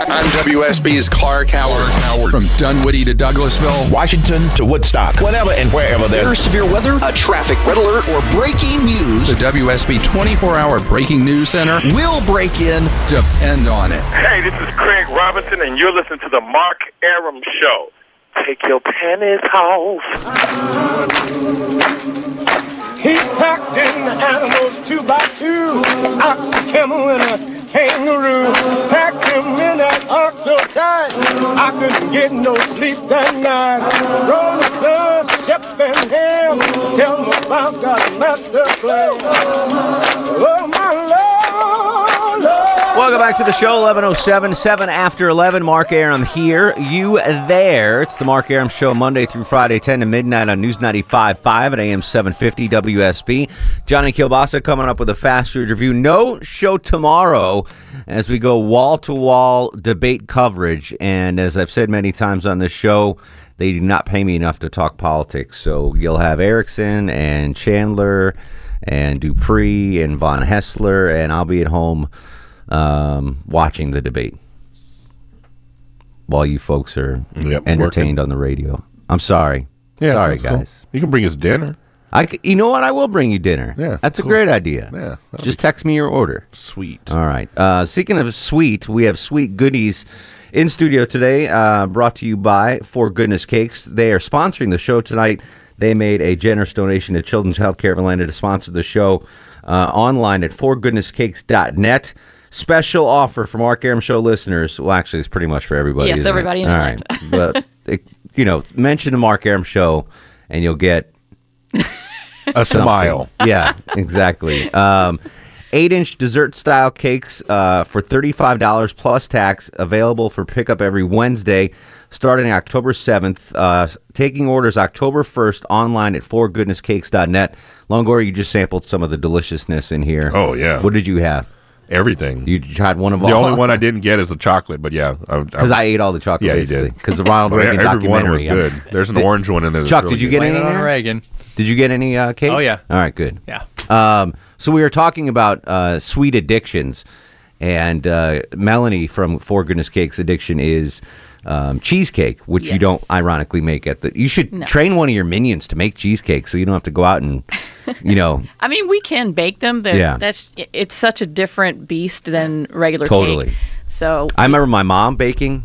I'm WSB's Clark Howard. From Dunwoody to Douglasville, Washington to Woodstock, whenever and wherever there's There's severe weather, a traffic red alert, or breaking news. the WSB 24 hour breaking news center. We'll break in. Depend on it. Hey, this is Craig Robinson, and you're listening to the Mark Arum Show. Take your panties off. He packed in the animals two by two, ox, a camel, and a kangaroo. Packed him in that ox so tight, I couldn't get no sleep that night. Rolling Stone, Shep and Ham, tell me about that master plan. Oh. Welcome back to the show, 1107, 7 after 11. Mark Arum here, you there. It's the Mark Arum Show, Monday through Friday, 10 to midnight on News 95.5 at AM 750 WSB. Johnny Kielbasa coming up with a fast food review. No show tomorrow as we go wall to wall debate coverage. And as I've said many times on this show, they do not pay me enough to talk politics. So you'll have Erickson and Chandler and Dupree and Von Hessler, and I'll be at home um, watching the debate while you folks are Yep, entertained on the radio. I'm sorry. sorry, that's cool. guys. You can bring us dinner. I c- you know what? I will bring you dinner. Yeah, that's cool. a great idea. Yeah, just text me your order. Sweet. All right. Uh, speaking of sweet, we have sweet goodies in studio today, uh, brought to you by For Goodness Cakes. They are sponsoring the show tonight. They made a generous donation to Children's Healthcare of Atlanta to sponsor the show uh, online at forgoodnesscakes.net. Special offer for Mark Arum Show listeners. Well, actually, it's pretty much for everybody. Yes, everybody All right. But, it, you know, mention the Mark Arum Show and you'll get A smile. yeah, exactly. Um, eight inch dessert style cakes uh, for $35 plus tax, available for pickup every Wednesday starting October 7th. Uh, taking orders October 1st online at forgoodnesscakes.net. Longoria, you just sampled some of the deliciousness in here. Oh, yeah. What did you have? Everything. You tried one of the all? only one I didn't get is the chocolate, but yeah, Because I ate all the chocolate. Yeah, you did. Because the Ronald Reagan every one was good. There's an Did- orange one in there. Chuck, really did you good. get any? Blame it in on? Reagan. Did you get any uh, cake? Oh, yeah. All right, good. Yeah. Um, so we were talking about uh, sweet addictions, and uh, Melanie from For Goodness Cakes addiction is um, cheesecake, which you don't ironically make at the. You should No. train one of your minions to make cheesecake, so you don't have to go out and, you know, I mean, we can bake them, but Yeah. that's it's such a different beast than regular Totally. cake. So I remember my mom baking.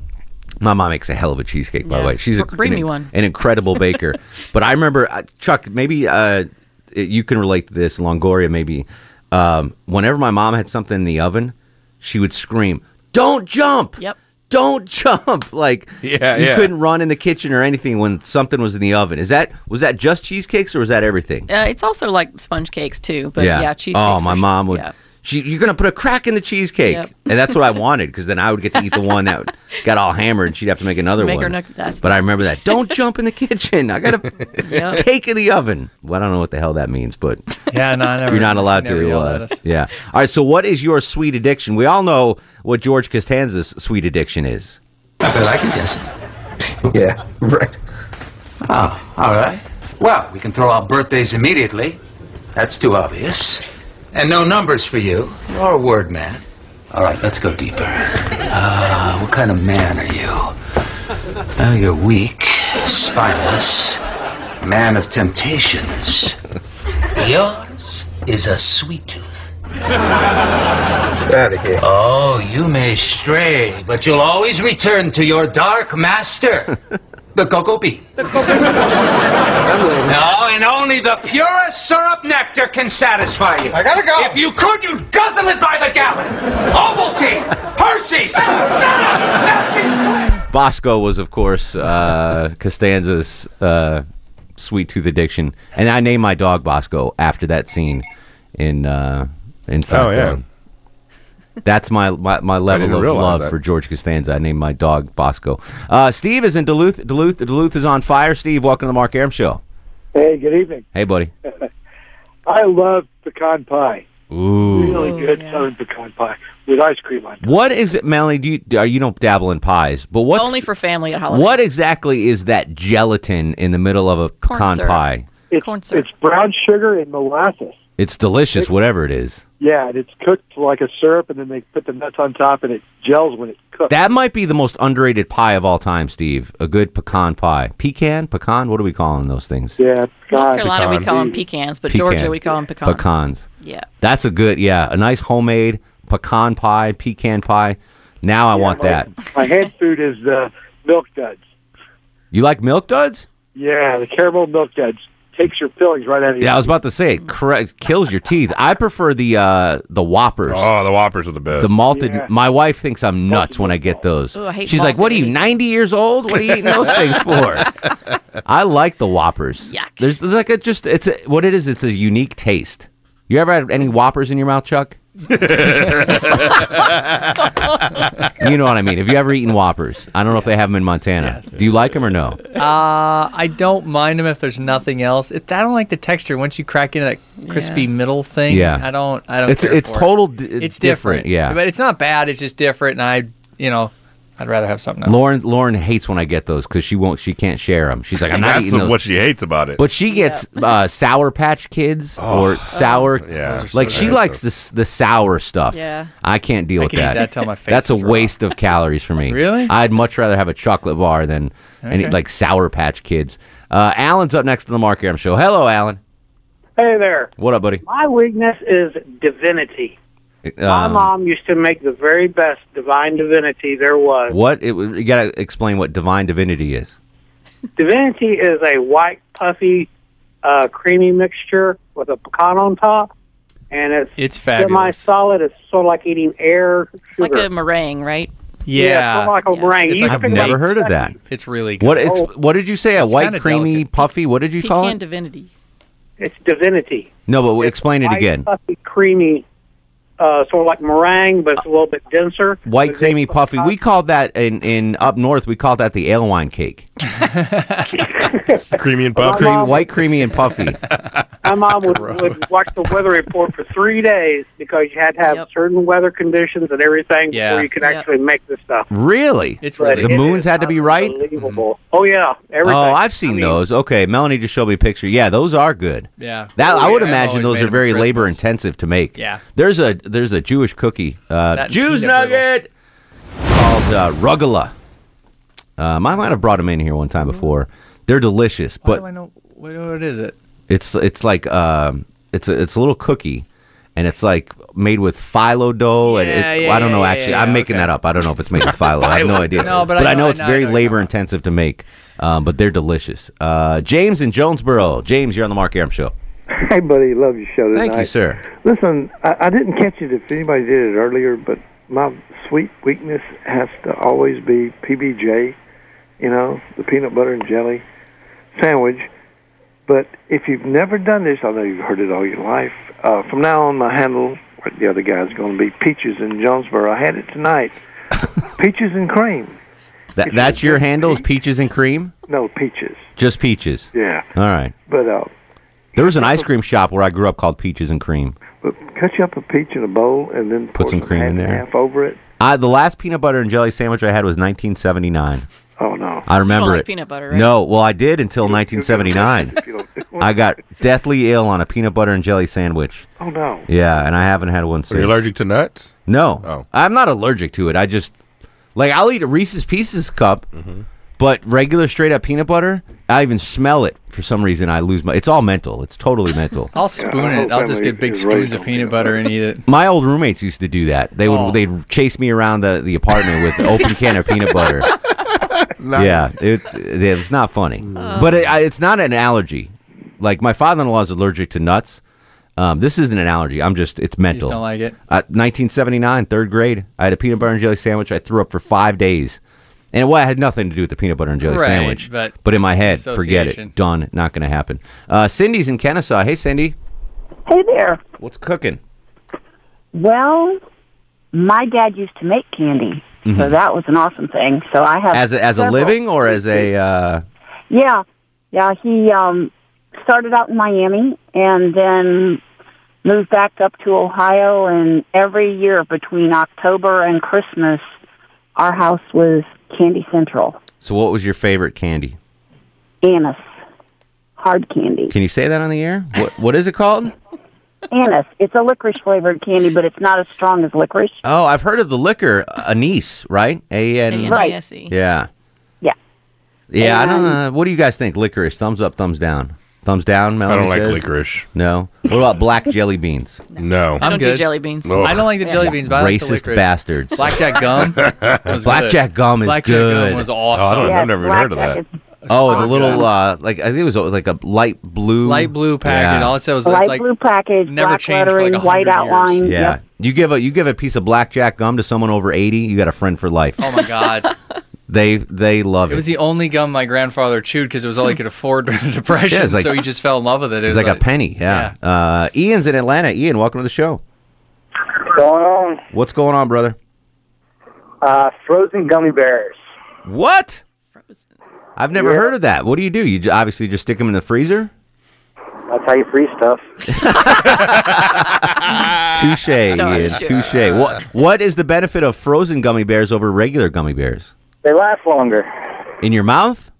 My mom makes a hell of a cheesecake, by the way. She's a, Br- bring an, me one. an incredible baker. but I remember, uh, Chuck, maybe uh, you can relate to this, Longoria, maybe. Um, whenever my mom had something in the oven, she would scream, Don't jump! Yep. Don't jump! Like Yeah, you yeah. couldn't run in the kitchen or anything when something was in the oven. Is that was that just cheesecakes or was that everything? uh, it's also like sponge cakes too. But yeah, cheesecake. Oh, for my sure. mom would. Yeah. She, you're gonna put a crack in the cheesecake, Yep. and that's what I wanted because then I would get to eat the one that got all hammered, and she'd have to make another Make one. her look- but I remember that. Don't jump in the kitchen. I got a Yep. cake in the oven. Well, I don't know what the hell that means, but Yeah, no, I never. you're not allowed to. yelled Uh, at us. yeah. All right. So, what is your sweet addiction? We all know what George Costanza's sweet addiction is. I bet I can guess it. yeah, right. Oh, all right. Well, we can throw out birthdays immediately. That's too obvious. And no numbers for you. You're a word man. All right, let's go deeper. Uh, what kind of man are you? Well, you're weak, spineless, man of temptations. Yours is a sweet tooth. out of here. Oh, you may stray, but you'll always return to your dark master, the cocoa bean. No, and only the purest syrup nectar can satisfy you. I gotta go. If you could, you'd guzzle it by the gallon. Ovaltine, Hershey's. Shut! Bosco was, of course, uh, Costanza's uh, sweet tooth addiction, and I named my dog Bosco after that scene in uh, in Seinfeld. Oh, yeah. That's my my, my level of love that. for George Costanza. I named my dog Bosco. Uh, Steve is in Duluth. Duluth. Duluth is on fire. Steve, welcome to the Mark Arum Show. Hey, good evening. Hey, buddy. I love pecan pie. Ooh. Really good southern pecan pie with ice cream on top. What is it, Melanie? Do you uh, you don't dabble in pies? But what's Only for family at holidays. what exactly is that gelatin in the middle of a corn pecan syrup. pie? It's, Corn syrup. it's brown sugar and molasses. It's delicious, whatever it is. Yeah, and it's cooked like a syrup, and then they put the nuts on top, and it gels when it's cooked. That might be the most underrated pie of all time, Steve. A good pecan pie. Pecan, pecan. What are we calling those things? yeah, North God, Carolina, we call them pecans, but Pecan. Georgia, we call them pecans. Pecans. Yeah. That's a good, yeah, a nice homemade pecan pie, pecan pie. Now I want my, that. My head food is uh, milk duds. You like milk duds? Yeah, the caramel milk duds takes your fillings right out of your Yeah, I was about to say it correct, kills your teeth. I prefer the uh, the Whoppers. Oh, the Whoppers are the best. The malted. Yeah. My wife thinks I'm nuts when I get those. Ooh, I hate She's like, malted "What are you, 90 years old? What are you eating those things for?" I like the Whoppers. Yuck. There's, there's like a just it's a, what it is. It's a unique taste. You ever had any Whoppers in your mouth, Chuck? you know what I mean. Have you ever eaten Whoppers? I don't know if they have them in Montana. Yes. Do you like them or no? Uh, I don't mind them if there's nothing else. It, I don't like the texture once you crack into that crispy Yeah. middle thing. Yeah. I don't. I don't. It's care it's for it. total. d- It's different. Yeah. but it's not bad. It's just different, and I, you know, I'd rather have something else. Lauren Lauren hates when I get those because she won't. She can't share them. She's like, I'm not That's eating the- those. what she hates about it. But she gets uh, Sour Patch Kids or sour. yeah. Those are so like she good. likes the s- the sour stuff. Yeah. I can't deal I with can eat that. that till my face That's a is raw. waste of calories for me. Really? I'd much rather have a chocolate bar than any like Sour Patch Kids. Uh, Alan's up next to the Mark Arum Show. Hello, Alan. Hey there. What up, buddy? My weakness is divinity. My Um, mom used to make the very best divine divinity there was. What? It, you got to explain what divine divinity is. Divinity is a white, puffy, uh, creamy mixture with a pecan on top, and it's, It's fabulous. semi-solid. It's sort of like eating air. It's like a meringue, right? Yeah, sort of like a meringue. It's you like I've never heard of that. Kentucky. It's really good. What? It's, Oh. what did you say? A It's white, creamy, delicate. puffy. What did you call Pecan it? divinity. It's divinity. No, but It's explain it again. Puffy, creamy, uh, sort of like meringue, but it's a little bit denser. White, creamy, big puffy. pecan- We called that in, in up north. We called that the ale wine cake. Creamy and puffy. Cream, white, creamy, and puffy. My mom would, would watch the weather report for three days because you had to have Yep. certain weather conditions and everything Yeah. before you could Yep. actually make this stuff. Really? It's But really The it moons had to be right? Unbelievable. Oh yeah, everything. Oh, I've seen I mean, those. Okay, Melanie just showed me a picture. Yeah, those are good. yeah. That Oh, I would yeah, I've imagine those are very labor intensive to make. Yeah. There's a there's a Jewish cookie, uh, Jews peanut brittle. nugget, called uh, rugula. Um, I might have brought them in here one time before. They're delicious, Why but do I know what, what is it? It's it's like um, it's a it's a little cookie, and it's like made with phyllo dough. and Yeah, it, yeah, I don't know yeah, actually. yeah, I'm making okay. that up. I don't know if it's made with phyllo. I have no idea. No, but I I know- know I it's know- I very know you're labor intensive to make. Um, but they're delicious. Uh, James in Jonesboro. James, you're on the Mark Arum show. Hey, buddy, love your show tonight. Thank you, sir. Listen, I, I didn't catch it if anybody did it earlier, but my sweet weakness has to always be PBJ, you know, the peanut butter and jelly sandwich. But if you've never done this, I know you've heard it all your life. Uh, from now on, my handle, the other guy's going to be Peaches in Jonesboro. I had it tonight. Peaches and cream. That, that's your handle is peaches and cream. No, peaches. Just peaches. Yeah. All right. But uh, There was an ice cream shop where I grew up called Peaches and Cream. but cut you up a peach in a bowl and then Put pour some cream half in and there. half over it. I, the last peanut butter and jelly sandwich I had was 1979. Oh no. I remember like it. peanut butter, right? No, well, I did until 1979. If you don't- I got deathly ill on a peanut butter and jelly sandwich. Oh no. Yeah, and I haven't had one since. Are you allergic to nuts? No, Oh. I'm not allergic to it. I just like I'll eat a Reese's Pieces cup, Mm-hmm. but regular straight up peanut butter, I even smell it for some reason. I lose my. It's all mental. It's totally mental. I'll spoon I it. I'll just get big spoons raised of peanut peanut butter and eat it. My old roommates used to do that. They would Oh. they'd chase me around the, the apartment with an open can of peanut butter. Yeah, it, it was not funny, but it, I, it's not an allergy. Like my father-in-law is allergic to nuts. Um, this isn't an allergy. I'm just it's You mental. just don't like it. Uh, 1979, third grade. I had a peanut butter and jelly sandwich. I threw up for five days. And well, it had nothing to do with the peanut butter and jelly Right, sandwich. but in my head, forget it. Done. Not going to happen. Uh, Cindy's in Kennesaw. Hey, Cindy. Hey there. What's cooking? Well, my dad used to make candy, so Mhm. that was an awesome thing. So I have As a, as a living or as a uh, Yeah, yeah. He um, started out in Miami and then moved back up to Ohio. And every year between October and Christmas, our house was Candy Central, so what was your favorite candy? Anise, hard candy. Can you say that on the air? What what is it called? Anise. It's a licorice flavored candy, but it's not as strong as licorice. Oh, I've heard of the liquor uh, anise, right? A N. Right. Yeah. Yeah. Yeah, I don't know. What do you guys think? Licorice, thumbs up, thumbs down. Thumbs down. Melanie I don't like says? licorice. No. What about black jelly beans? No. I don't do jelly beans. I don't like the jelly beans, but I like the Racist licorice. bastards. Blackjack gum. was Blackjack good. gum is Blackjack good. gum was awesome. Oh, I don't, I've never even heard of that. Oh, the little uh, like I think it was uh, like a light blue, Light blue packet. Yeah. All it said was Light it's like blue package, never black changed for lettering, like white hundred years. outline. Yeah, Yep. you give a you give a piece of blackjack gum to someone over eighty, you got a friend for life. Oh my god. They they love It it. was the only gum my grandfather chewed because it was all he could afford during the depression. Yeah, like- so he just fell in love with it. It It's was like, a penny. Yeah. Uh, Ian's in Atlanta. Ian, welcome to the show. going on? What's going on, brother? Uh, frozen gummy bears. What? Frozen. I've never Yeah. heard of that. What do you do? You obviously just stick them in the freezer. That's how you freeze stuff. Touche, Ian. Touche. What What is the benefit of frozen gummy bears over regular gummy bears? They last longer. In your mouth?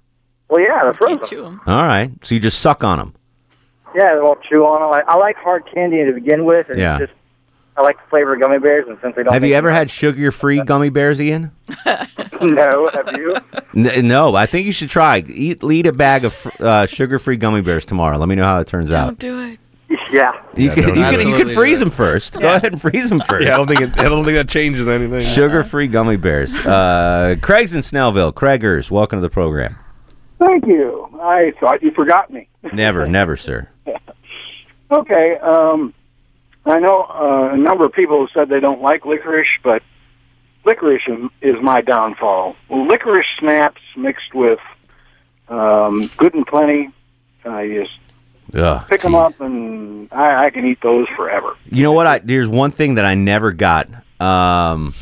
Well, yeah, they're them. All right. So you just suck on them. Yeah, they won't chew on them. I, I like hard candy to begin with, and Yeah. just I like the flavor of gummy bears, and since they don't Have you make ever had sugar-free gummy bears, Ian? no, have you? N- no. I think you should try. Eat, eat a bag of fr- uh, sugar-free gummy bears tomorrow. Let me know how it turns out. Don't do it. Yeah. You Yeah, can, you, can, you can freeze do them first. Go ahead and freeze them first. Yeah, I don't think it, I don't think that changes anything. Sugar-free gummy bears. Uh, Craig's in Snellville. Craigers, welcome to the program. Thank you. I thought you forgot me. Never, never, sir. Okay. Um, I know uh, a number of people have said they don't like licorice, but licorice is, is my downfall. Licorice snaps mixed with um, Good and Plenty. I just Ugh, pick them up, and I, I can eat those forever. You know what? I there's one thing that I never got. Um,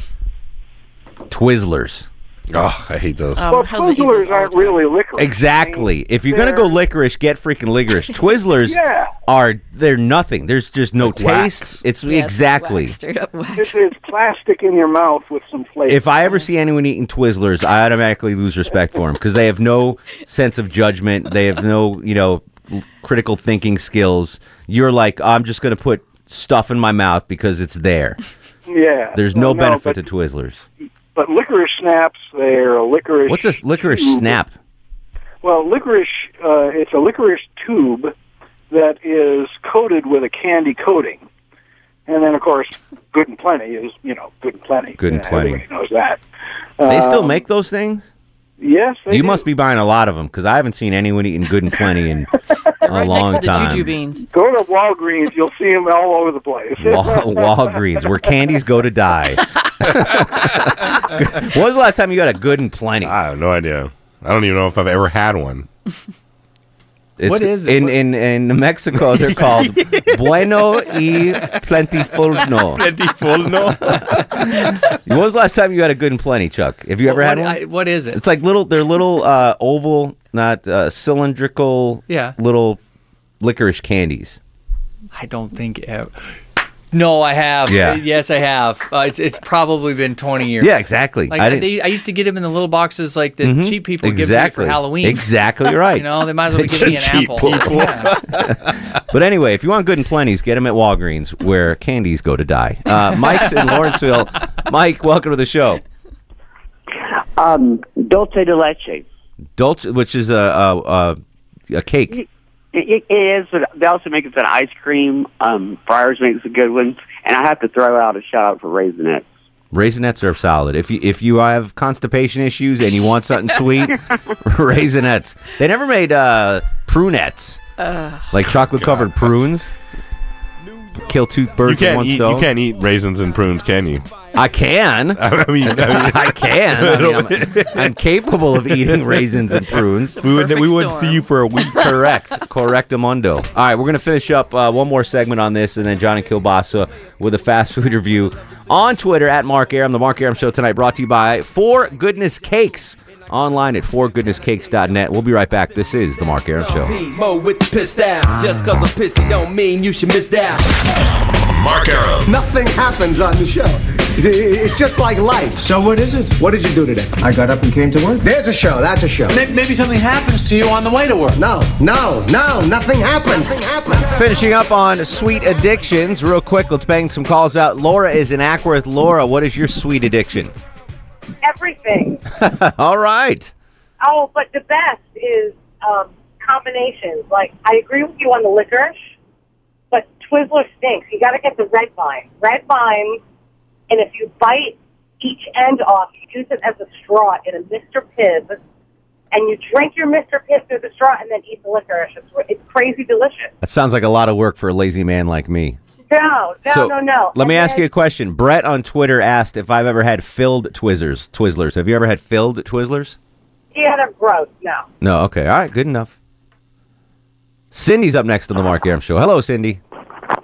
Twizzlers. Oh, I hate those. well, Twizzlers aren't really licorice. Exactly. If you're gonna go licorice, get freaking licorice. Twizzlers Yeah. are they're nothing. There's just no Like wax. taste. It's Yeah, it's exactly. Straight up wax. It's, it's plastic in your mouth with some flavor. If I ever see anyone eating Twizzlers, I automatically lose respect for them because they have no sense of judgment. They have no, you know, l- critical thinking skills. You're like, I'm just going to put stuff in my mouth because it's there. yeah, There's Well, no benefit but, to Twizzlers. but licorice snaps, they're a licorice. What's this licorice tube. snap? Well, licorice, uh, it's a licorice tube that is coated with a candy coating. And then, of course, Good and Plenty is, you know, Good and Plenty. Good and Yeah, Plenty. Everybody knows that. They still Um, make those things? Yes. They You do. must be buying a lot of them because I haven't seen anyone eating Good and Plenty in a right long next to the time. juju beans. Go to Walgreens, you'll see them all over the place. Wal- Walgreens, where candies go to die. when was the last time you got a Good and Plenty? I have no idea. I don't even know if I've ever had one. It's, What is it? in, in in Mexico? They're called Bueno y Plentifulno. Plentifulno. when was the last time you had a good and plenty, Chuck? Have you ever What- had one? I- what is it? It's like little. They're little uh, oval, not uh, cylindrical. Yeah. Little licorice candies. I don't think. ev- No, I have. Yeah. Yes, I have. Uh, it's it's probably been 20 years. Yeah, exactly. Like I I, they, I used to get them in the little boxes like the Mhm. cheap people give me Exactly. for Halloween. Exactly right. you know, they might as well The give me an cheap apple. people. Yeah. But anyway, if you want good and plenties, get them at Walgreens, where candies go to die. Uh, Mike's in Lawrenceville. Mike, welcome to the show. Um, dulce de leche. Dolce, which is a a, a, a cake. It, it is, but they also make it an ice cream. Um, Breyers makes a good one, and I have to throw out a shout out for Raisinets. Raisinets are solid. If you if you have constipation issues and you want something sweet, Raisinets. They never made uh, prunettes, like chocolate covered prunes. Kill two birds You with can't one eat. stone. You can't eat raisins and prunes, can you? I can. I mean, I can. I mean, I'm, I'm capable of eating raisins and prunes. We wouldn't. We wouldn't see you for a week. Correct. Correctamundo. All right, we're going to finish up uh, one more segment on this, and then Johnny Kielbasa with a fast food review on Twitter at Mark Arum. The Mark Arum Show tonight brought to you by For Goodness Cakes. Online at forgoodnesscakes.net. We'll be right back. This is The Mark Arum Show. Mo with the pissed out. Just cause I'm pissy don't mean you should miss out. Mark Arum. Nothing happens on the show. It's- It's just like life. So what is it? What did you do today? I got up and came to work. There's a show. That's a show. Maybe something happens to you on the way to work. No, no, no. Nothing happens. Nothing happens. Finishing up on sweet addictions, real quick. Let's bang some calls out. Laura is in Acworth. Laura, what is your sweet addiction? Everything. All right. Oh, but the best is um, combinations. Like, I agree with you on the licorice, but Twizzler stinks. You got to get the red vine. Red vine, and if you bite each end off, you use it as a straw in a Mr. Pibb, and you drink your Mr. Pibb through the straw and then eat the licorice. It's, it's crazy delicious. That sounds like a lot of work for a lazy man like me. No, no, so, no, no. Let me And ask you a question. Brett on Twitter asked if I've ever had filled Twizzlers. Twizzlers. Have you ever had filled Twizzlers? Yeah, they're gross. No. No. Okay. All right. Good enough. Cindy's up next on the Mark Arum Show. Hello, Cindy.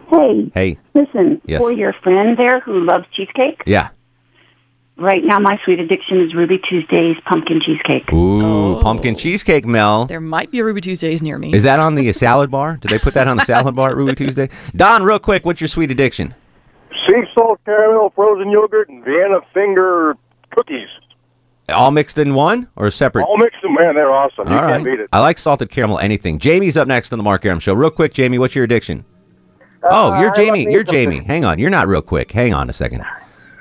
Hey, Hey. listen, Yes. for your friend there who loves cheesecake, Yeah. Right now my sweet addiction is Ruby Tuesday's pumpkin cheesecake. Ooh, pumpkin cheesecake, Mel. There might be a Ruby Tuesdays near me. Is that on the salad bar? Did they put that on the salad bar at Ruby Tuesday? Don, real quick, what's your sweet addiction? Sea salt caramel, frozen yogurt, and Vienna finger cookies. All mixed in one or separate? All mixed in, man, they're awesome. You All can't right. beat it. I like salted caramel anything. Jamie's up next on the Mark Arum Show. Real quick, Jamie, what's your addiction? oh, Uh, you're I Jamie. You're something. Jamie. Hang on. You're not real quick. Hang on a second.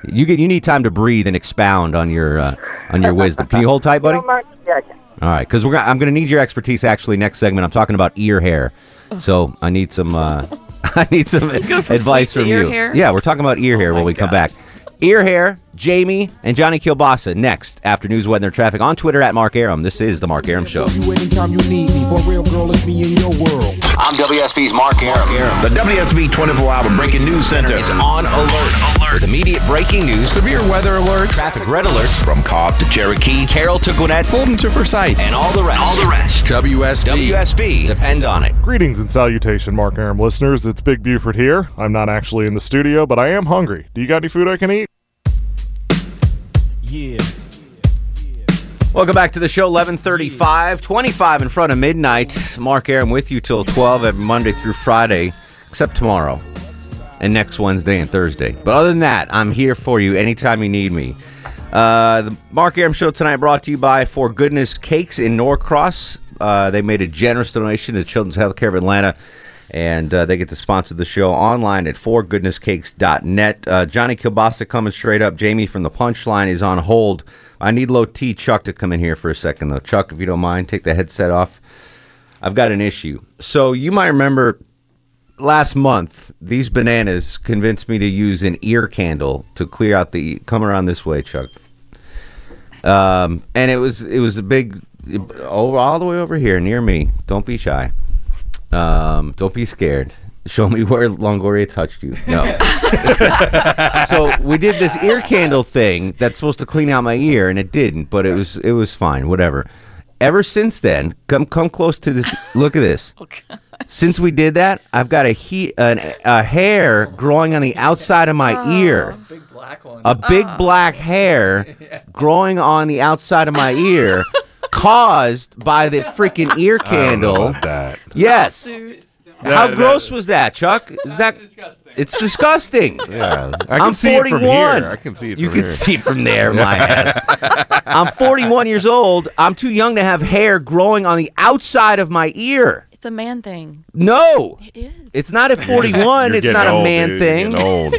You get. You need time to breathe and expound on your uh, on your wisdom. Can you hold tight, buddy? Yeah, I can. All right, because we're gonna, I'm going to need your expertise actually next segment. I'm talking about ear hair, so I need some uh, I need some from advice from ear you. hair? Yeah, we're talking about ear hair when we come back. Ear hair, Jamie and Johnny Kielbasa next after news, weather, and traffic on Twitter at Mark Arum. This is the Mark Arum Show. You anytime you need me. For real, girl, it's me in your world. I'm WSB's Mark Arum. The WSB 24 Hour Breaking News Center is on alert. Alert. With immediate breaking news, Severe weather alerts, traffic red alerts from Cobb to Cherokee, Carroll to Gwinnett, Fulton to Forsyth, and all the rest. All the rest. WSB. WSB. Depend on it. Greetings and salutation, Mark Arum listeners. It's Big Buford here. I'm not actually in the studio, but I am hungry. Do you got any food I can eat? Yeah. Welcome back to the show. 11:35, 25 in front of midnight. Mark Arum with you till 12 every Monday through Friday, except tomorrow and next Wednesday and Thursday. But other than that, I'm here for you anytime you need me. Uh, the Mark Arum Show tonight brought to you by For Goodness Cakes in Norcross. Uh, they made a generous donation to Children's Healthcare of Atlanta, and uh, they get to sponsor the show online at forgoodnesscakes.net. Uh, Johnny Kielbasa coming straight up. Jamie from the Punchline is on hold. I need low T Chuck to come in here for a second, though. Chuck, if you don't mind, take the headset off. I've got an issue. So you might remember last month, these bananas convinced me to use an ear candle to clear out the. Come around this way, Chuck. Um, and it was it was a big, over all the way over here near me. Don't be shy. Um, don't be scared. Show me where Longoria touched you. No. so we did this ear candle thing that's supposed to clean out my ear, and it didn't. But it was it was fine. Whatever. Ever since then, come come close to this. Look at this. Since we did that, I've got a he an, a hair growing on the outside of my ear. Big black one. A big oh. black hair growing on the outside of my ear, caused by the freaking ear I don't know candle. about that. Yes. How That- gross was that, Chuck? Is that? It's disgusting. Yeah, I can I'm see it from 41. here. I can see it You from can here. see it from there, my ass. I'm 41 years old. I'm too young to have hair growing on the outside of my ear. It's a man thing. No, It is. it's not at 41. It's not getting a man dude. Thing. old.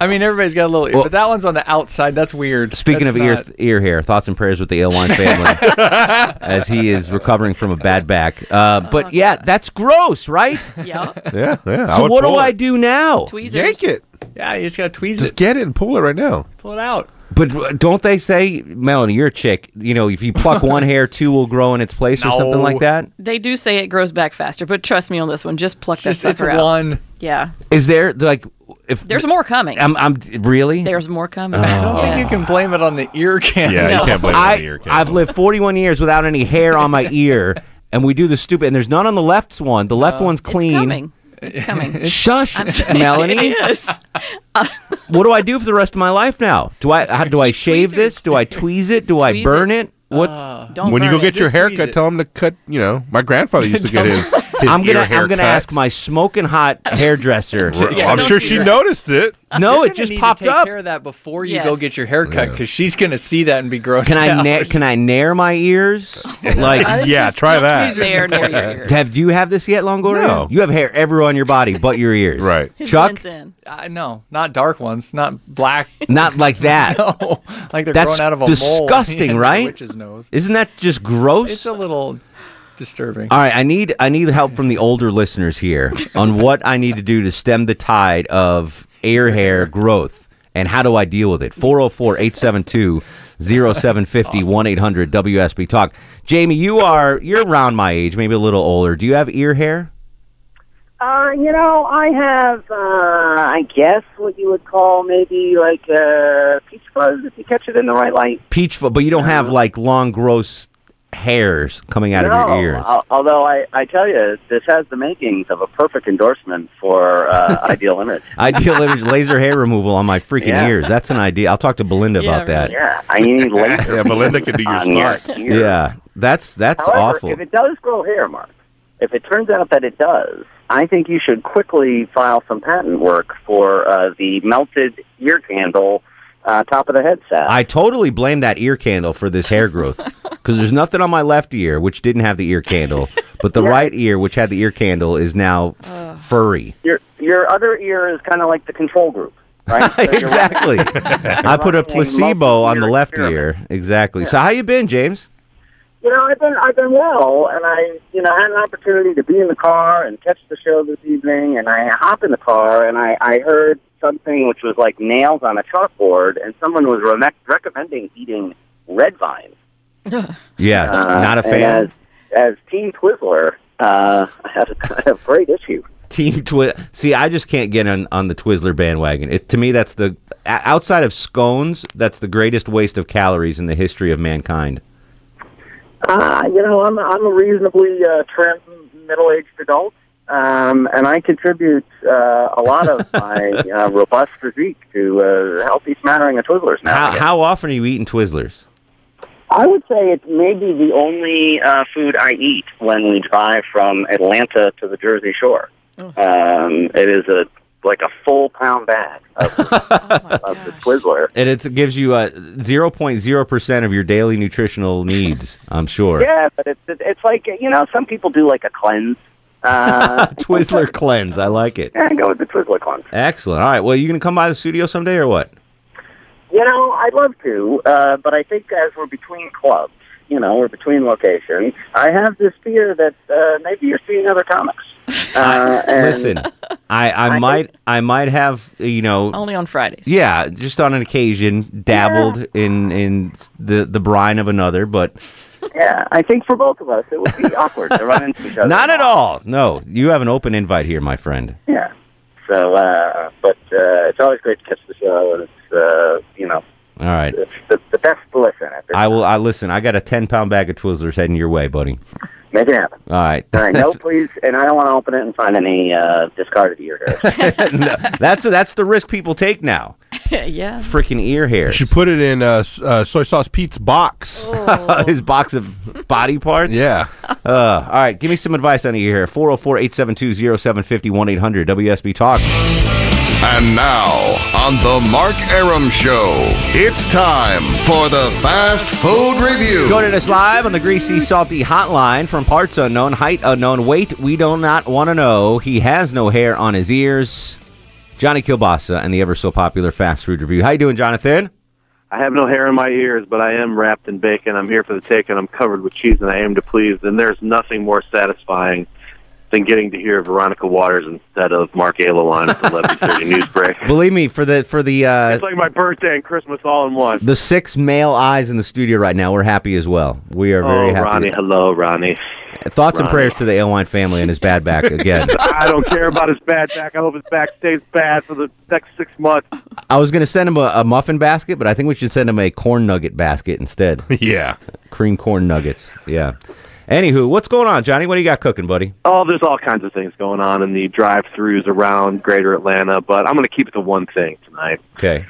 I mean, everybody's got a little, ear, but that one's on the outside. That's weird. Speaking That's of ear not- ear hair, thoughts and prayers with the Aylwine family as he is recovering from a bad back. Uh, but yeah, that's gross, right? Yeah. Yeah, yeah. So what do pull I do now? Tweezers. Yank it. Yeah, you just gotta tweeze Just it. get it and pull it right now. Pull it out. But uh, don't they say, Melanie, you're a chick. You know, if you pluck one hair, two will grow in its place, or something like that. They do say it grows back faster, but trust me on this one. Just pluck Just- that it's sucker out. one. Yeah. Is there like if There's more coming. I'm, I'm really? There's more coming. Oh. I don't think you can blame it on the ear candy. Yeah, you can't blame it on the ear I, I've lived 41 years without any hair on my ear, and we do the stupid. And there's none on the left's one. The left one's clean. coming. It's coming. Shush, Melanie. Yes. What do I do for the rest of my life now? Do I how, do I shave this? Do I tweeze it? Do I Tweeze burn it. it? What's when you go get your haircut, tell him to cut. You know, my grandfather used to get his. His I'm gonna I'm gonna ask my smoking hot hairdresser. Yeah, I'm sure she that. noticed it. No, You're it just need to popped take up. care of that before you go get your haircut because she's gonna see that and be grossed Can I na- can I nair my ears? Like Yeah, try that. There near. Have you have this yet, Longoria? No. You have hair everywhere on your body but your ears. Right. Chuck? Uh, no, not dark ones, not black. Not like that. no, like they're That's growing out of a disgusting, mole. Yeah, right? Witch's nose. Isn't that just gross? It's a little disturbing. All right, I need I need help from the older listeners here on what I need to do to stem the tide of ear hair growth and how do I deal with it? 404-872-0750 1-800-WSB Talk. Jamie, you are you're around my age, maybe a little older. Do you have ear hair? Uh, you know, I have, uh, I guess what you would call maybe like uh, peach fuzz if you catch it in the right light. Peach fuzz, but you don't have like long gross hairs coming out no, of your ears. al- although I, I tell you, this has the makings of a perfect endorsement for uh, Ideal Image. Ideal image laser hair removal on my freaking Yeah. ears. That's an idea. I'll talk to Belinda about that. Yeah, I need laser. Yeah, Belinda can do your on your Yeah, that's that's However, awful. if it does grow hair, Mark, if it turns out that it does, I think you should quickly file some patent work for uh, the melted ear candle uh, top of the head. I totally blame that ear candle for this hair growth because there's nothing on my left ear which didn't have the ear candle, but the right ear which had the ear candle is now f- furry. your your other ear is kind of like the control group, right? So exactly. I put a placebo on the left experiment. ear. Exactly. So how you been, James? You know, I've been I've been well, and I you know had an opportunity to be in the car and catch the show this evening, and I hop in the car and I I heard something which was like nails on a chalkboard, and someone was re- recommending eating red vine. Yeah, Uh, not a and fan. As, as Team Twizzler, uh, I have a, I have a great issue. Team Twi. See, I just can't get on, on the Twizzler bandwagon. It, to me, that's the outside of scones. That's the greatest waste of calories in the history of mankind. Uh, you know, I'm I'm a reasonably uh, trim middle-aged adult, um, and I contribute uh, a lot of my uh, robust physique to uh, healthy smattering of Twizzlers now. How, how often are you eating Twizzlers? I would say it's maybe the only uh, food I eat when we drive from Atlanta to the Jersey Shore. Um, it is a like a full pound bag of, of the Twizzler. And it's, it gives you uh, 0.0% of your daily nutritional needs, I'm sure. Yeah, but it's it's like you know some people do like a cleanse. Uh, Twizzler cleanse. I like it. yeah, go with the Twizzler cleanse. Excellent. All right. Well, you going to come by the studio someday or what? You know, I'd love to, uh, but I think as we're between clubs, you know, we're between locations. I have this fear that uh, maybe you're seeing other comics. Uh, and Listen, I, I, might I might have you know Only on Fridays. yeah just on an occasion dabbled in in the the brine of another, but Yeah, I think for both of us it would be awkward to run into each other. not at all. No, you have an open invite here, my friend. Yeah. So, uh, but uh, it's always great to catch the show, and it's uh, you know All right. it's the, the best to listen at. I will. I listen. I got a ten pound bag of Twizzlers heading your way, buddy. Make it happen. All right. All right, no, please, and I don't want to open it and find any uh, discarded ear hairs. No, that's that's the risk people take now. yeah. Freaking ear hair. You should put it in uh, uh, soy sauce Pete's box. His box of body parts. Yeah. Uh, all right. Give me some advice on your hair. 404 872 0750 1 800 WSB Talk. And now, on the Mark Arum Show, it's time for the Fast Food Review. Joining us live on the Greasy Salty Hotline from parts unknown, height unknown, weight we do not want to know. He has no hair on his ears. Johnny Kielbasa and the ever so popular Fast Food Review. How you doing, Jonathan? I have no hair in my ears, but I am wrapped in bacon. I'm here for the take, and I'm covered with cheese, and I aim to please. And there's nothing more satisfying than getting to hear Veronica Waters instead of Mark Ayla on the 11:30 news break. Believe me, for the for the uh, It's like my birthday and Christmas all in one. the six male eyes in the studio right now, we're happy as well. We are very oh, happy. Ronnie, hello, Ronnie. Thoughts and prayers to the Aylwine family and his bad back again. I don't care about his bad back. I hope his back stays bad for the next six months. I was going to send him a, a muffin basket, but I think we should send him a corn nugget basket instead. yeah. Cream corn nuggets. Yeah. Anywho, what's going on, Johnny? What do you got cooking, buddy? Oh, there's all kinds of things going on in the drive-throughs around Greater Atlanta, but I'm going to keep it to one thing tonight. Okay.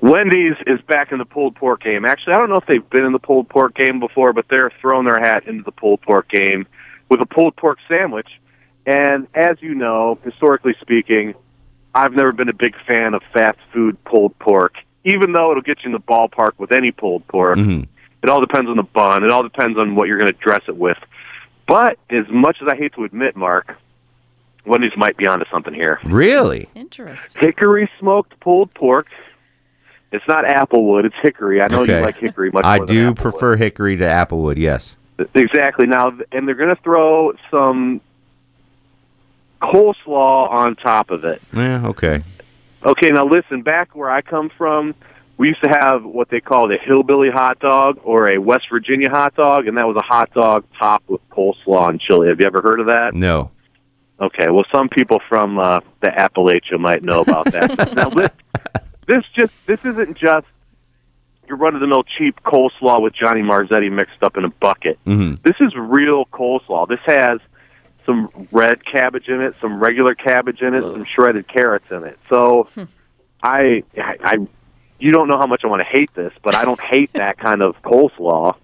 Wendy's is back in the pulled pork game. Actually, I don't know if they've been in the pulled pork game before, but they're throwing their hat into the pulled pork game with a pulled pork sandwich. And as you know, historically speaking, I've never been a big fan of fast food pulled pork, even though it'll get you in the ballpark with any pulled pork. Mm-hmm. It all depends on the bun. It all depends on what you're going to dress it with. But as much as I hate to admit, Mark, Wendy's might be onto something here. Really? Interesting. Hickory smoked pulled pork. It's not applewood. It's hickory. I know Okay. you like hickory much I more than do applewood. prefer hickory to applewood, yes. Exactly. Now, and they're going to throw some coleslaw on top of it. Yeah, okay. Okay, now listen, back where I come from, we used to have what they called a hillbilly hot dog or a West Virginia hot dog, and that was a hot dog topped with coleslaw and chili. Have you ever heard of that? No. Okay, well, some people from uh, the Appalachia might know about that. now, this, this just this isn't just your run-of-the-mill cheap coleslaw with Johnny Marzetti mixed up in a bucket. Mm-hmm. This is real coleslaw. This has some red cabbage in it, some regular cabbage in it, some shredded carrots in it. So, I, I, I, you don't know how much I want to hate this, but I don't hate that kind of coleslaw.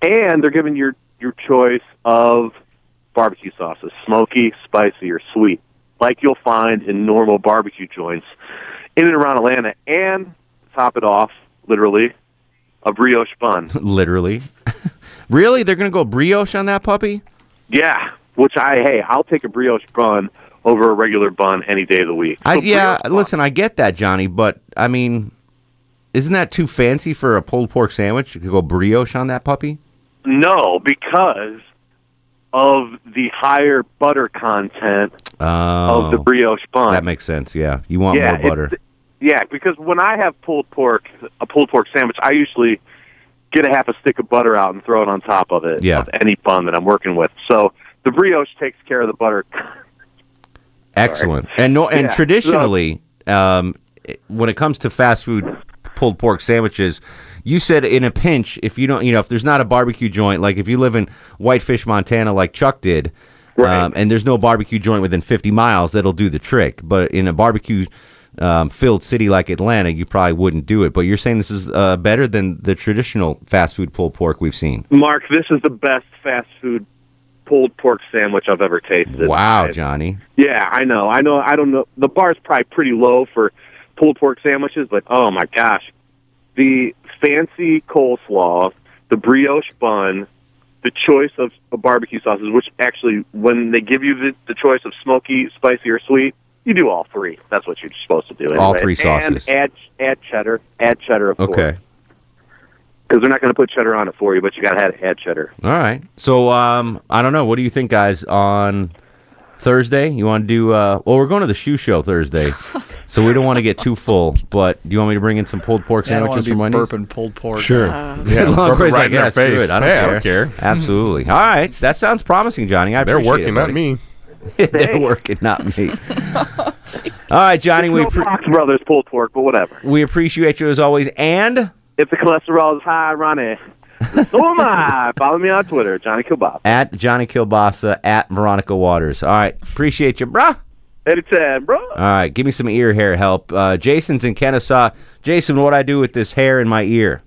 And they're giving your your choice of barbecue sauces, smoky, spicy, or sweet, like you'll find in normal barbecue joints in and around Atlanta. And top it off, literally, a brioche bun. Literally. really? They're going to go brioche on that puppy? Yeah, which I hey, I'll take a brioche bun over a regular bun any day of the week. I, yeah, listen, I get that, Johnny, but I mean, isn't that too fancy for a pulled pork sandwich? You could go brioche on that puppy? No, because of the higher butter content Oh, of the brioche bun. That makes sense, yeah. You want Yeah, more butter. Yeah, because when I have pulled pork, a pulled pork sandwich, I usually get a half a stick of butter out and throw it on top of it. Yeah. Of any bun that I'm working with. So the brioche takes care of the butter. Excellent. And no, and Yeah, traditionally, um, when it comes to fast food pulled pork sandwiches, you said in a pinch, if you don't, you know, if there's not a barbecue joint, like if you live in Whitefish, Montana, like Chuck did, um, and there's no barbecue joint within 50 miles, that'll do the trick. But in a barbecue um, filled city like Atlanta, you probably wouldn't do it. But you're saying this is uh, better than the traditional fast food pulled pork we've seen. Mark, this is the best fast food pulled pork sandwich I've ever tasted. Wow, Johnny. Yeah, I know. I know. I don't know. The bar's probably pretty low for pulled pork sandwiches, but oh my gosh, the fancy coleslaw, the brioche bun, the choice of, barbecue sauces, which actually, when they give you the, the choice of smoky, spicy, or sweet, you do all three. That's what you're supposed to do. All three sauces. And add add cheddar. Add cheddar, of course. Okay. Because they're not going to put cheddar on it for you, but you got to add, add cheddar. All right. So um, I don't know. What do you think, guys? On Thursday, you want to do? Uh, well, we're going to the shoe show Thursday, so we don't want to get too full. But do you want me to bring in some pulled pork Yeah, I don't wanna sandwiches be from Wendy's? burping pulled pork. Sure. Uh, yeah, burp it right like, in yeah, their it's good. face. I don't, Hey, care. I don't care. Absolutely. All right. That sounds promising, Johnny. I They're appreciate working, it, not me. They're working, not me. All right, Johnny. We no appre- Fox Brothers pulled pork, but whatever. we appreciate you as always, and If the cholesterol is high, Ronnie. so am I. Follow me on Twitter, Johnny Kilbop. at Johnny Kielbasa at Veronica Waters. All right. Appreciate you, bruh. Anytime, bro. All right, give me some ear hair help. Uh, Jason's in Kennesaw. Jason, what I do with this hair in my ear?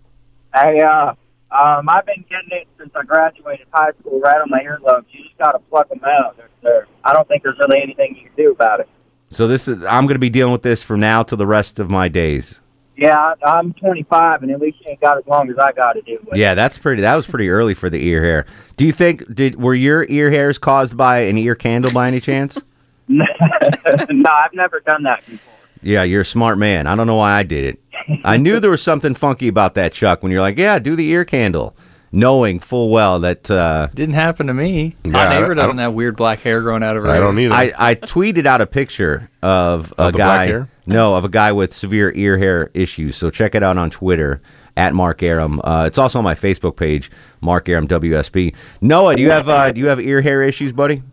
Hey, uh, um, I've been getting it since I graduated high school, right on my earlobes. You just got to pluck them out. They're, they're, I don't think there's really anything you can do about it. So this is I'm going to be dealing with this from now to the rest of my days. Yeah, I, I'm 25, and at least you ain't got as long as I got to do with Yeah, that's pretty. That was pretty early for the ear hair. Do you think did were your ear hairs caused by an ear candle by any chance? it. no, I've never done that before. Yeah, you're a smart man. I don't know why I did it. I knew there was something funky about that, Chuck. When you're like, "Yeah, do the ear candle," knowing full well that uh, Didn't happen to me. Yeah, My neighbor doesn't have weird black hair growing out of her. hair. I, don't either. I tweeted out a picture of a Of the guy. No, of a guy with severe ear hair issues. So check it out on Twitter at Mark Arum. Uh, it's also on my Facebook page, Mark Arum WSB. Noah, do you have uh, do you have ear hair issues, buddy?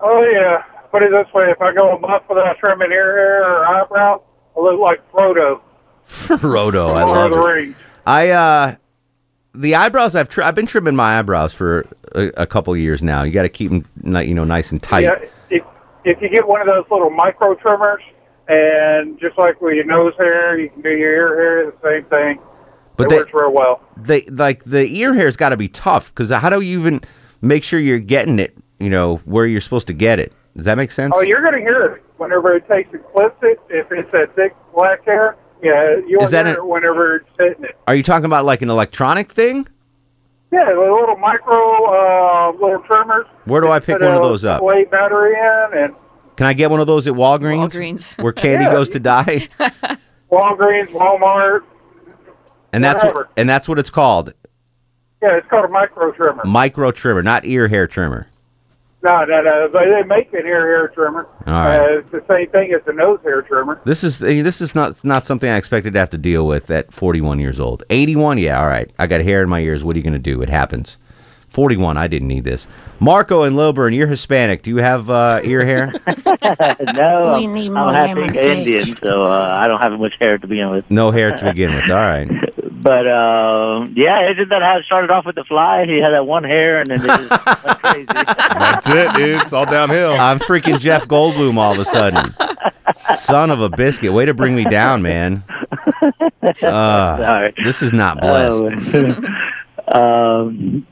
Oh yeah. Put it this way: if I go a month without trimming ear hair or eyebrow, I look like Frodo. Roto, I love the it. Rings. I uh, the eyebrows I've I've been trimming my eyebrows for a, a couple years now. You got to keep them, you know, nice and tight. Yeah, if if you get one of those little micro trimmers, and just like with your nose hair, you can do your ear hair, the same thing. But it they- works real well. they like the ear hair's got to be tough because how do you even make sure you're getting it you know where you're supposed to get it does that make sense Oh, you're going to hear it whenever it takes and clips it. If it's that thick black hair, yeah, you'll Is that hear a- it whenever it's hitting it. are you talking about like an electronic thing Yeah, the little micro uh, little trimmers. where do i pick one of those up AA battery in, and can i get one of those at walgreens Walgreens. where candy Yeah. goes to die Walgreens, Walmart. and that's Whatever. what, and that's what it's called Yeah, it's called a micro trimmer. micro trimmer not ear hair trimmer No, no, no. They, they make an ear hair trimmer. All right. Uh, it's the same thing as the nose hair trimmer. this is this is not not something i expected to have to deal with at 41 years old 81 yeah all right i got hair in my ears what are you going to do it happens 41 i didn't need this marco and lilburn you're hispanic do you have uh, ear hair no, We I'm, need I'm half lemon Indian, so uh, I don't have much hair to begin with. No hair to begin with. All right. But um, yeah, it did that how it started off with the fly. He had that one hair, and then it just went crazy. That's it, dude. It's all downhill. I'm freaking Jeff Goldblum all of a sudden. Son of a biscuit. Way to bring me down, man. Uh, Sorry. This is not blessed. um,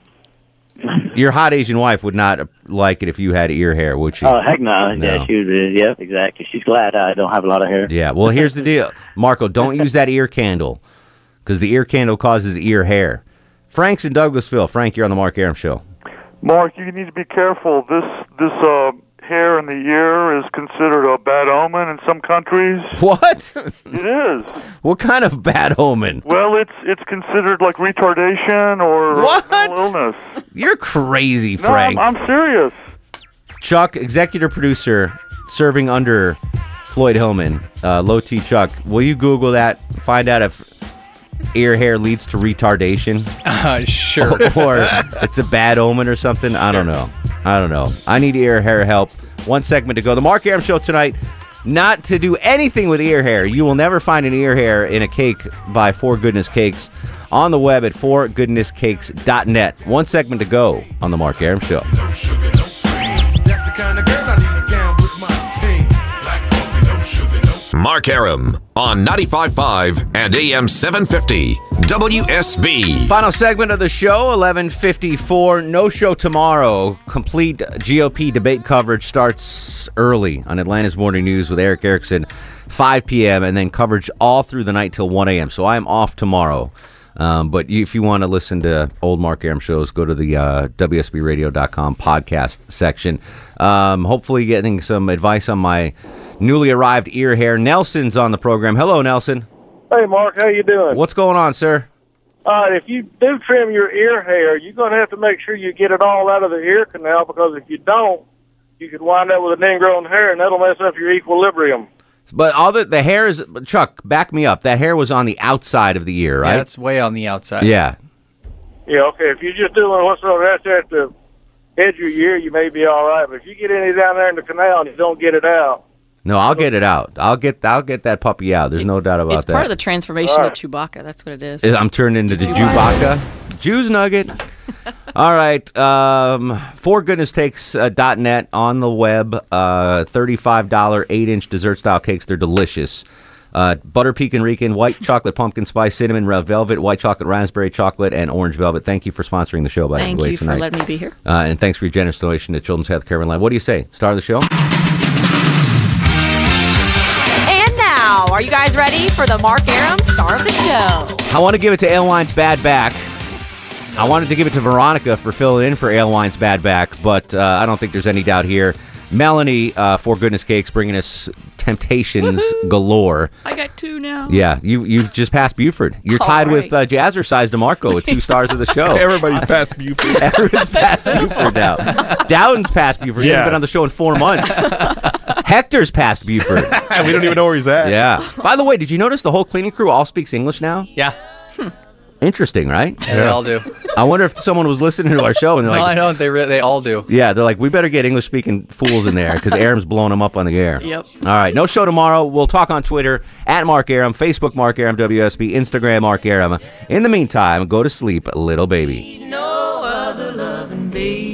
Your hot Asian wife would not like it if you had ear hair, would she? oh heck no! No. Yeah, she was. Uh, yep, exactly. She's glad I don't have a lot of hair. Yeah. Well, here's the deal, Marco. Don't use that ear candle because the ear candle causes ear hair. Frank's in Douglasville. Frank, you're on the Mark Arum Show. Mark, you need to be careful. This this uh, hair in the ear is considered a bad omen in some countries. What? It is. What kind of bad omen? Well, it's it's considered like retardation or What? mental illness. You're crazy, No, Frank. I'm, I'm serious. Chuck, executive producer, serving under Floyd Hillman, uh, low T Chuck. Will you Google that? Find out if ear hair leads to retardation. Uh, sure. or it's a bad omen or something. I don't know. I don't know. I need ear hair help. One segment to go. The Mark Arum Show tonight. Not to do anything with ear hair. You will never find an ear hair in a cake by For Goodness Cakes on the web at forgoodnesscakes.net. One segment to go on the Mark Arum Show. Mark Arum on 95.5 and AM 750 WSB. Final segment of the show, 1154. No show tomorrow. Complete GOP debate coverage starts early on Atlanta's Morning News with Erick Erickson, 5 p.m., and then coverage all through the night till 1 a.m. So I am off tomorrow. Um, but if you want to listen to old Mark Arum shows, go to the uh, WSBRadio.com podcast section. Um, hopefully, getting some advice on my newly arrived ear hair. Nelson's on the program. Hello, Nelson. Hey, Mark, how you doing? What's going on, sir? Uh, if you do trim your ear hair, you're going to have to make sure you get it all out of the ear canal because if you don't, you could wind up with an ingrown hair, and that'll mess up your equilibrium. But all the the hair is Chuck. Back me up. That hair was on the outside of the ear, Yeah, right? it's way on the outside. Yeah. Yeah, okay. If you're just doing what's on that's at the edge of your ear, you may be all right. But if you get any down there in the canal and you don't get it out, No, I'll get it out. I'll get I'll get that puppy out. There's no doubt about It's that. It's part of the transformation of Chewbacca. That's what it is. I'm turned into the Chewbacca. Jews Nugget. All right. Um, For Goodness Cakes uh, dot .net on the web. Uh, $35 8 inch dessert style cakes. They're delicious. Uh, butter pecan rican, white chocolate pumpkin spice, cinnamon red velvet, white chocolate raspberry chocolate, and orange velvet. Thank you for sponsoring the show, by Thank the way, you for letting me be here. Uh, and thanks for your generous donation to Children's Health Care Line. What do you say? Star of the show? Are you guys ready for the Mark Arum star of the show? I want to give it to Alewine's bad back. I wanted to give it to Veronica for filling in for Alewine's bad back, but uh, I don't think there's any doubt here. Melanie, uh, for goodness cakes, bringing us temptations galore. I got two now. Yeah, you you've just passed Buford. You're All tied with right. uh, Jazzercise DeMarco with two stars of the show. Everybody's past Buford. Everybody's past Buford now. Dowden's past Buford. He hasn't been on the show in four months. Hector's past Buford. we don't even know where he's at. Yeah. By the way, did you notice the whole cleaning crew all speaks English now? Yeah. Hmm. Interesting, right? Yeah, they all do. I wonder if someone was listening to our show and they're like no, I like, don't. They re- they all do. yeah, they're like, we better get English speaking fools in there because Arum's blowing them up on the air. Yep. All right, no show tomorrow. We'll talk on Twitter at Mark Arum, Facebook Mark Arum WSB, Instagram Mark Arum. In the meantime, go to sleep, little baby. no other loving baby.